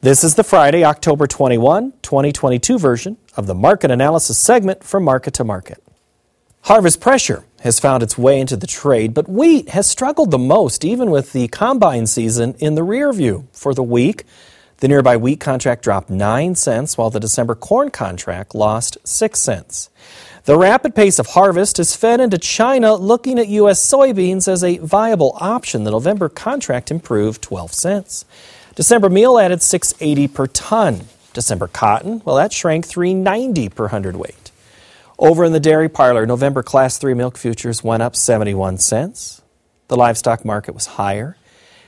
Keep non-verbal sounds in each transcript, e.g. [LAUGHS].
This is the Friday, October 21, 2022 version of the market analysis segment from Market to Market. Harvest pressure has found its way into the trade, but wheat has struggled the most, even with the combine season in the rear view. For the week, the nearby wheat contract dropped 9 cents, while the December corn contract lost 6 cents. The rapid pace of harvest has fed into China looking at U.S. soybeans as a viable option. The November contract improved 12 cents. December meal added 680 per ton. December cotton, well, that shrank 390 per hundredweight. Over in the dairy parlor, November class 3 milk futures went up 71 cents. The livestock market was higher.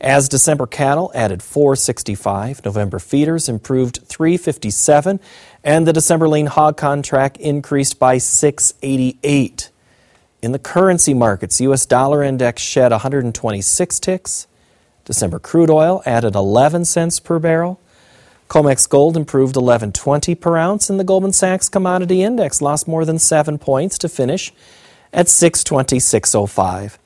As December cattle added 465, November feeders improved 357, and the December lean hog contract increased by 688. In the currency markets, US dollar index shed 126 ticks. December crude oil added 11 cents per barrel. COMEX gold improved 11.20 per ounce, and the Goldman Sachs commodity index lost more than 7 points to finish at 626.05.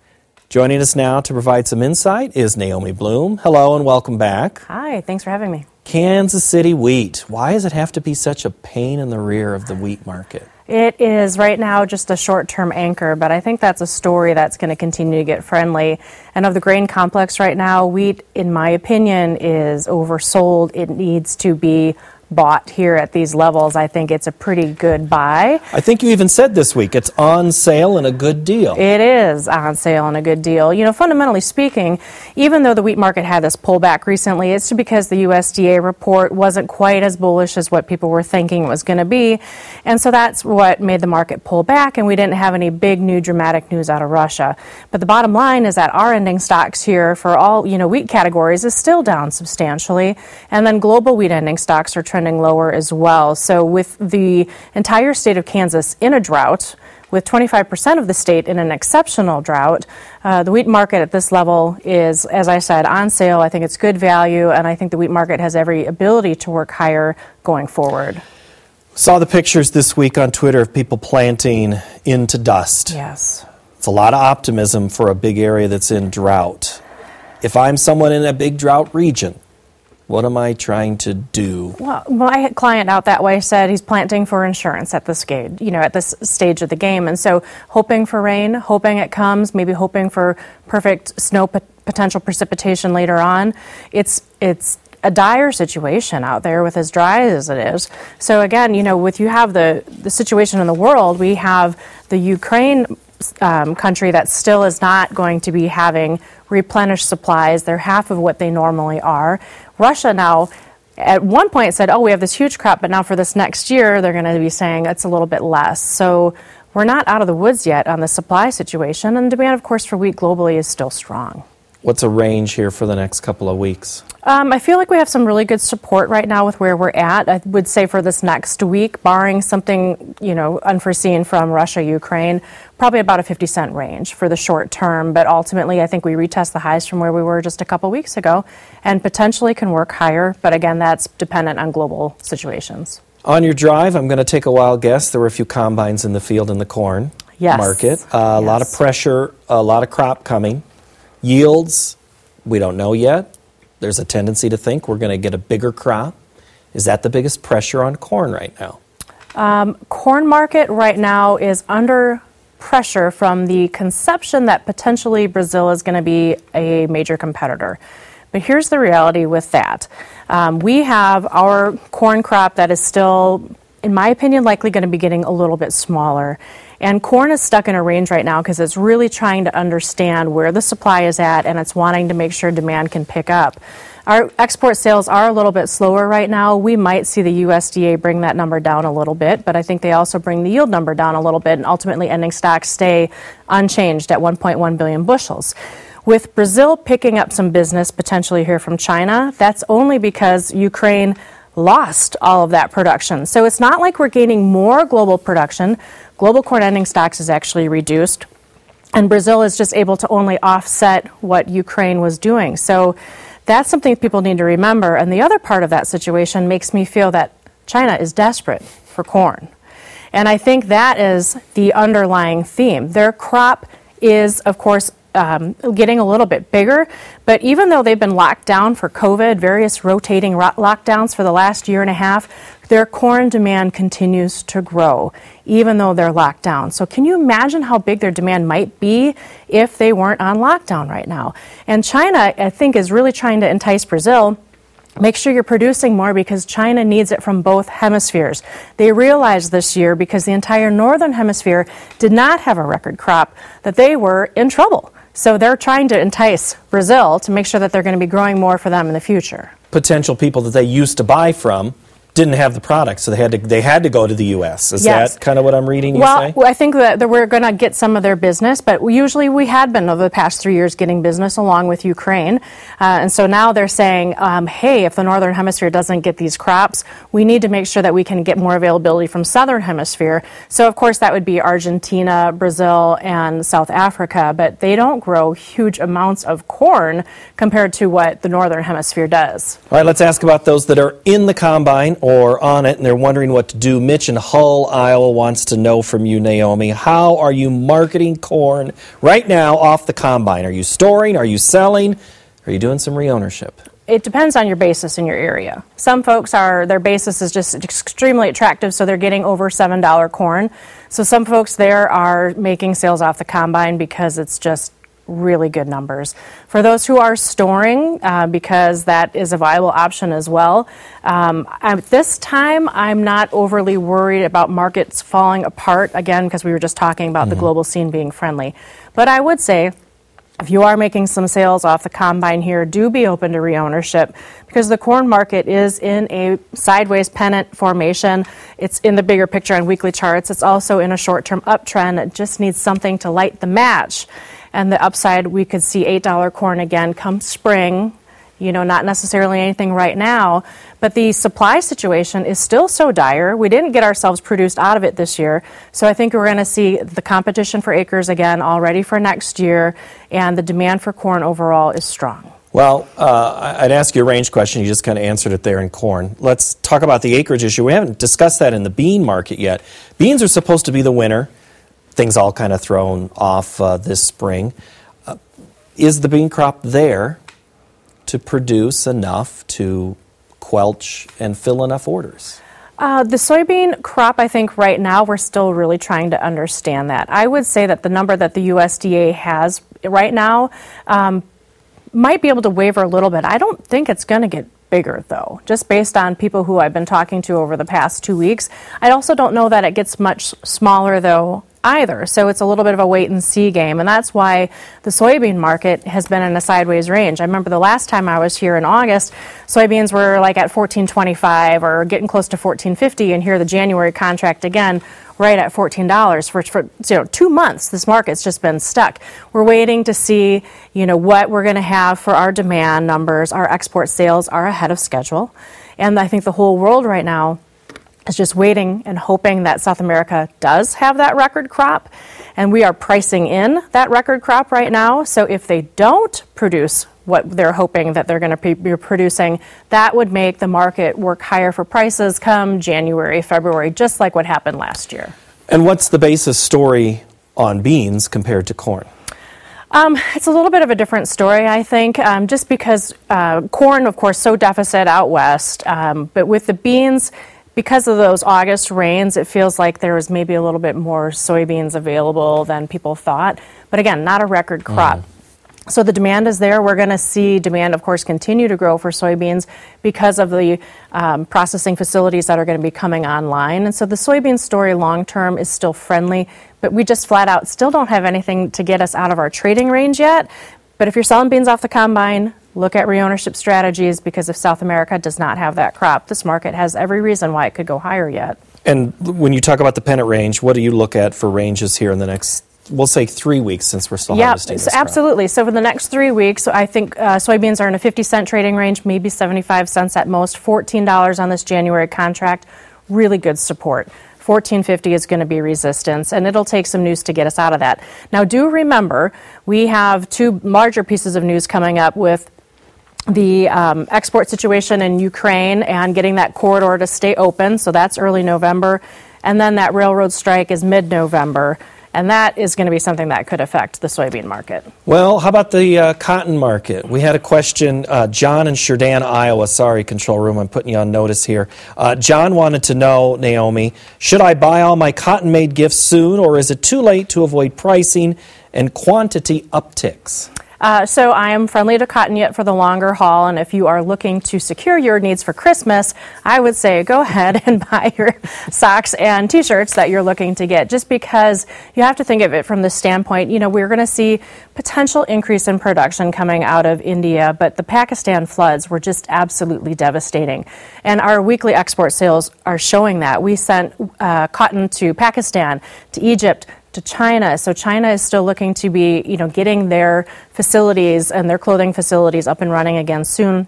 Joining us now to provide some insight is Naomi Blohm. Hello and welcome back. Hi, thanks for having me. Kansas City wheat. Why does it have to be such a pain in the rear of the wheat market? It is right now just a short term anchor, but I think that's a story that's going to continue to get friendly. And of the grain complex right now, wheat, in my opinion, is oversold. It needs to be bought here at these levels, I think it's a pretty good buy. I think you even said this week it's on sale and a good deal. It is on sale and a good deal. You know, fundamentally speaking, even though the wheat market had this pullback recently, it's because the USDA report wasn't quite as bullish as what people were thinking it was going to be. And so that's what made the market pull back, and we didn't have any big new dramatic news out of Russia. But the bottom line is that our ending stocks here for all, you know, wheat categories is still down substantially. And then global wheat ending stocks are trending lower as well. So, with the entire state of Kansas in a drought, with 25% of the state in an exceptional drought, uh, the wheat market at this level is, as I said, on sale. I think it's good value, and I think the wheat market has every ability to work higher going forward. Saw the pictures this week on Twitter of people planting into dust. Yes. It's a lot of optimism for a big area that's in drought. If I'm someone in a big drought region, what am I trying to do? Well, my client out that way said he's planting for insurance at this stage, you know, at this stage of the game, and so hoping for rain, hoping it comes, maybe hoping for perfect snow potential precipitation later on. It's it's a dire situation out there with as dry as it is. So again, you know, with you have the the situation in the world, we have the Ukraine um, country that still is not going to be having replenished supplies. They're half of what they normally are. Russia now at one point said, oh, we have this huge crop, but now for this next year, they're going to be saying it's a little bit less. So we're not out of the woods yet on the supply situation, and demand, of course, for wheat globally is still strong. What's a range here for the next couple of weeks? Um, I feel like we have some really good support right now with where we're at. I would say for this next week, barring something you know unforeseen from Russia, Ukraine, probably about a 50 cent range for the short term. But ultimately, I think we retest the highs from where we were just a couple weeks ago, and potentially can work higher. But again, that's dependent on global situations. On your drive, I'm going to take a wild guess. There were a few combines in the field in the corn yes. market. Uh, yes. A lot of pressure, a lot of crop coming. Yields, we don't know yet there's a tendency to think we're going to get a bigger crop. Is that the biggest pressure on corn right now? Um, corn market right now is under pressure from the conception that potentially Brazil is going to be a major competitor. But here's the reality with that. Um, we have our corn crop that is still, in my opinion, likely going to be getting a little bit smaller. And corn is stuck in a range right now because it's really trying to understand where the supply is at and it's wanting to make sure demand can pick up. Our export sales are a little bit slower right now. We might see the USDA bring that number down a little bit, but I think they also bring the yield number down a little bit and ultimately ending stocks stay unchanged at 1.1 billion bushels. With Brazil picking up some business potentially here from China, that's only because Ukraine lost all of that production. So it's not like we're gaining more global production. Global corn ending stocks is actually reduced, and Brazil is just able to only offset what Ukraine was doing. So that's something people need to remember. And the other part of that situation makes me feel that China is desperate for corn. And I think that is the underlying theme. Their crop is, of course, um, getting a little bit bigger. But even though they've been locked down for COVID, various rotating ro- lockdowns for the last year and a half, their corn demand continues to grow, even though they're locked down. So, can you imagine how big their demand might be if they weren't on lockdown right now? And China, I think, is really trying to entice Brazil Make sure you're producing more because China needs it from both hemispheres. They realized this year, because the entire northern hemisphere did not have a record crop, that they were in trouble. So they're trying to entice Brazil to make sure that they're going to be growing more for them in the future. Potential people that they used to buy from didn't have the product, so they had to they had to go to the U.S. Is Yes. that kind of what I'm reading? You Well, say? I think that, that we're going to get some of their business, but usually we had been over the past three years getting business along with Ukraine. Uh, and so now they're saying, um, hey, if the Northern Hemisphere doesn't get these crops, we need to make sure that we can get more availability from Southern Hemisphere. So, of course, that would be Argentina, Brazil, and South Africa, but they don't grow huge amounts of corn compared to what the Northern Hemisphere does. All right, let's ask about those that are in the combine or on it and they're wondering what to do. Mitch in Hull, Iowa wants to know from you, Naomi, how are you marketing corn right now off the combine? Are you storing? Are you selling? Are you doing some reownership? it depends on your basis in your area. Some folks are their basis is just extremely attractive, so they're getting over seven dollar corn. So some folks there are making sales off the combine because it's just really good numbers. For those who are storing, uh, because that is a viable option as well. Um, at this time, I'm not overly worried about markets falling apart again because we were just talking about the global scene being friendly. But I would say if you are making some sales off the combine here, do be open to reownership because the corn market is in a sideways pennant formation. It's in the bigger picture on weekly charts. It's also in a short term uptrend. It just needs something to light the match. And the upside, we could see $8 corn again come spring. You know, not necessarily anything right now, but the supply situation is still so dire. We didn't get ourselves produced out of it this year. So I think we're going to see the competition for acres again already for next year, and the demand for corn overall is strong. Well, uh, I'd ask you a range question. You just kind of answered it there in corn. Let's talk about the acreage issue. We haven't discussed that in the bean market yet. Beans are supposed to be the winner. Things all kind of thrown off uh, this spring. Uh, is the bean crop there to produce enough to quelch and fill enough orders? Uh, the soybean crop, I think right now we're still really trying to understand that. I would say that the number that the USDA has right now um, might be able to waver a little bit. I don't think it's going to get bigger though, just based on people who I've been talking to over the past two weeks. I also don't know that it gets much smaller though either. So it's a little bit of a wait and see game. And that's why the soybean market has been in a sideways range. I remember the last time I was here in August, soybeans were like at 14.25 or getting close to 14.50 and here the January contract again right at $14 for, for you know, 2 months this market's just been stuck. We're waiting to see, you know, what we're going to have for our demand numbers. Our export sales are ahead of schedule. And I think the whole world right now is just waiting and hoping that South America does have that record crop. And we are pricing in that record crop right now. So if they don't produce what they're hoping that they're going to be producing, that would make the market work higher for prices come January, February, just like what happened last year. And what's the basis story on beans compared to corn? Um, it's a little bit of a different story, I think, um, just because uh, corn, of course, so deficit out west. Um, but with the beans, because of those August rains, it feels like there was maybe a little bit more soybeans available than people thought. But again, not a record crop. So the demand is there. We're going to see demand, of course, continue to grow for soybeans because of the um, processing facilities that are going to be coming online. And so the soybean story long term is still friendly, but we just flat out still don't have anything to get us out of our trading range yet. But if you're selling beans off the combine, look at reownership strategies because if South America does not have that crop, this market has every reason why it could go higher yet. And when you talk about the pennant range, what do you look at for ranges here in the next, we'll say three weeks since we're still Yeah, harvesting crop? absolutely. So for the next three weeks, I think uh, soybeans are in a 50 cent trading range, maybe 75 cents at most. $14 on this January contract, really good support. 1450 is going to be resistance, and it'll take some news to get us out of that. Now, do remember, we have two larger pieces of news coming up with the um, export situation in Ukraine and getting that corridor to stay open. So that's early November. And then that railroad strike is mid November. And that is going to be something that could affect the soybean market. Well, how about the uh, cotton market? We had a question, uh, John in Sheridan, Iowa. Sorry, control room, I'm putting you on notice here. Uh, John wanted to know, Naomi, should I buy all my cotton made gifts soon, or is it too late to avoid pricing and quantity upticks? Uh, so I am friendly to cotton yet for the longer haul, and if you are looking to secure your needs for Christmas, I would say go ahead [LAUGHS] and buy your socks and T-shirts that you're looking to get. Just because you have to think of it from the standpoint, you know, we're going to see potential increase in production coming out of India, but the Pakistan floods were just absolutely devastating, and our weekly export sales are showing that. We sent uh, cotton to Pakistan, to Egypt to China. So China is still looking to be, you know, getting their facilities and their clothing facilities up and running again soon.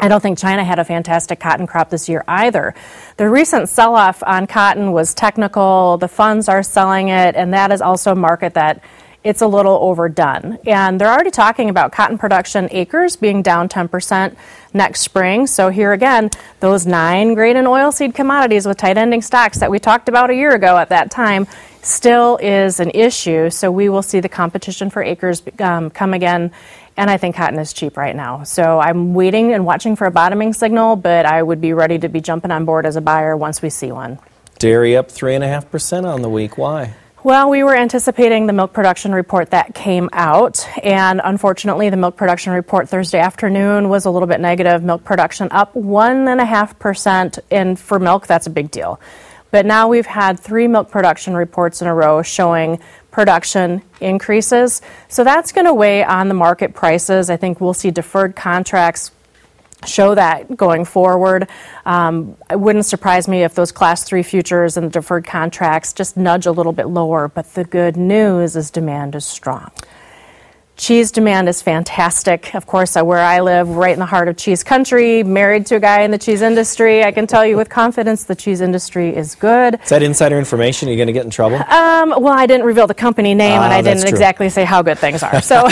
I don't think China had a fantastic cotton crop this year either. The recent sell off on cotton was technical. The funds are selling it, and that is also a market that it's a little overdone. And they're already talking about cotton production acres being down 10% next spring. So, here again, those nine grain and oilseed commodities with tight ending stocks that we talked about a year ago at that time still is an issue. So, we will see the competition for acres um, come again. And I think cotton is cheap right now. So, I'm waiting and watching for a bottoming signal, but I would be ready to be jumping on board as a buyer once we see one. Dairy up 3.5% on the week. Why? Well, we were anticipating the milk production report that came out, and unfortunately, the milk production report Thursday afternoon was a little bit negative. Milk production up 1.5%, and for milk, that's a big deal. But now we've had three milk production reports in a row showing production increases. So that's going to weigh on the market prices. I think we'll see deferred contracts show that going forward. Um, it wouldn't surprise me if those class three futures and the deferred contracts just nudge a little bit lower, but the good news is demand is strong. Cheese demand is fantastic. Of course, uh, where I live, right in the heart of cheese country, married to a guy in the cheese industry, I can tell you with confidence the cheese industry is good. Is that insider information? Are you going to get in trouble? Um, well, I didn't reveal the company name, and Ah, I didn't true. exactly say how good things are. So, [LAUGHS]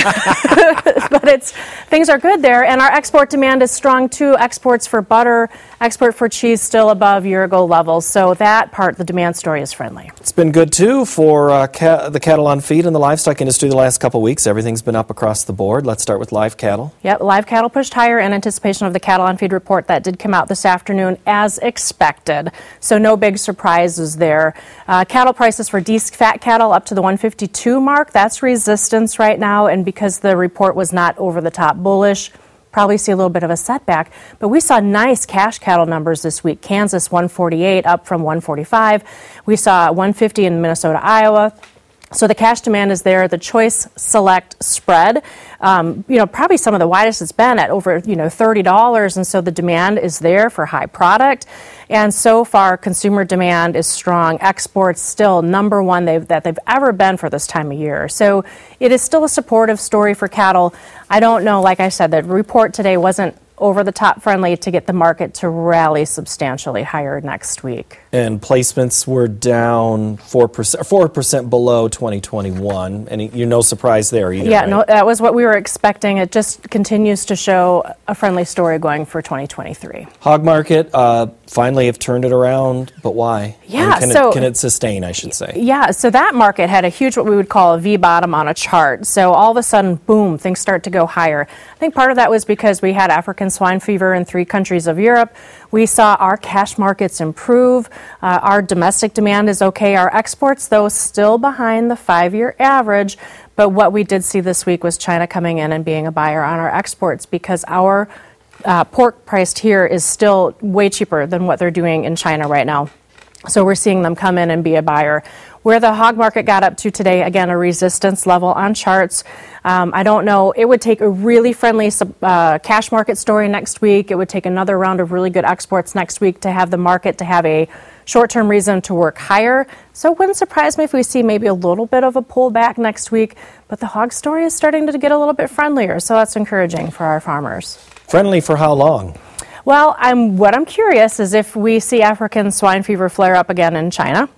but it's things are good there, and our export demand is strong too. Exports for butter, export for cheese, still above year ago levels. So that part, the demand story is friendly. It's been good too for uh, ca- the cattle on feed and the livestock industry the last couple weeks. Everything's been up across the board. Let's start with live cattle. Yep, live cattle pushed higher in anticipation of the cattle on feed report that did come out this afternoon as expected. So no big surprises there. Uh, cattle prices for de fat cattle up to the 152 mark. That's resistance right now, and because the report was not over the top bullish. Probably see a little bit of a setback, but we saw nice cash cattle numbers this week. Kansas 148 up from 145. We saw 150 in Minnesota, Iowa. So the cash demand is there. The choice select spread, um, you know, probably some of the widest it's been at over, you know, thirty dollars, and so the demand is there for high product. And so far, consumer demand is strong. Exports still number one they've, that they've ever been for this time of year. So it is still a supportive story for cattle. I don't know, like I said, the report today wasn't over the top friendly to get the market to rally substantially higher next week. And placements were down 4%, 4% below 2021. And you're no surprise there either. Yeah, right? no, that was what we were expecting. It just continues to show a friendly story going for 2023. Hog market uh, finally have turned it around, but why? Yeah, can, so- it, can it sustain, I should say? Yeah, so that market had a huge, what we would call a V bottom on a chart. So all of a sudden, boom, things start to go higher. I think part of that was because we had African swine fever in three countries of Europe. We saw our cash markets improve. Uh, our domestic demand is okay. Our exports, though, still behind the five year average. But what we did see this week was China coming in and being a buyer on our exports because our uh, pork priced here is still way cheaper than what they're doing in China right now. So we're seeing them come in and be a buyer. Where the hog market got up to today, again, a resistance level on charts. Um, I don't know. It would take a really friendly uh, cash market story next week. It would take another round of really good exports next week to have the market to have a short term reason to work higher. So it wouldn't surprise me if we see maybe a little bit of a pullback next week. But the hog story is starting to get a little bit friendlier. So that's encouraging for our farmers. Friendly for how long? Well, I'm, what I'm curious is if we see African swine fever flare up again in China.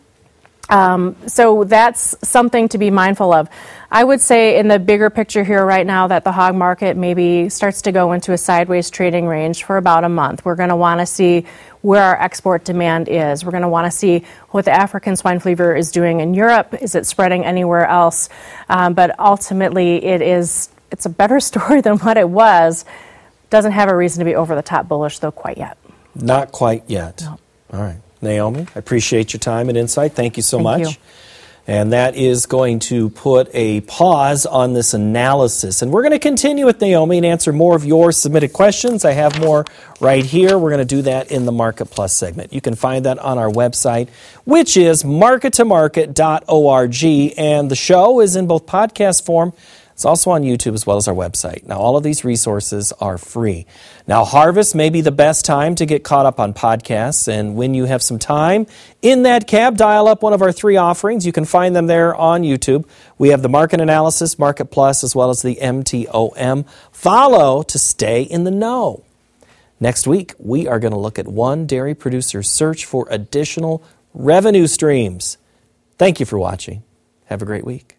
Um, so that's something to be mindful of. I would say in the bigger picture here right now that the hog market maybe starts to go into a sideways trading range for about a month. We're going to want to see where our export demand is. We're going to want to see what the African swine fever is doing in Europe. Is it spreading anywhere else? Um, but ultimately, it is it's a better [LAUGHS] story than what it was. Doesn't have a reason to be over the top bullish though quite yet. Not quite yet. No. All right. Naomi, I appreciate your time and insight. Thank you so Thank much. you. And that is going to put a pause on this analysis. And we're going to continue with Naomi and answer more of your submitted questions. I have more right here. We're going to do that in the Market Plus segment. You can find that on our website, which is markettomarket.org. And the show is in both podcast form it's also on YouTube as well as our website. Now, all of these resources are free. Now, harvest may be the best time to get caught up on podcasts, and when you have some time in that cab, dial up one of our three offerings. You can find them there on YouTube. We have the Market Analysis, Market Plus, as well as the MTOM. Follow to stay in the know. Next week, we are going to look at one dairy producer's search for additional revenue streams. Thank you for watching. Have a great week.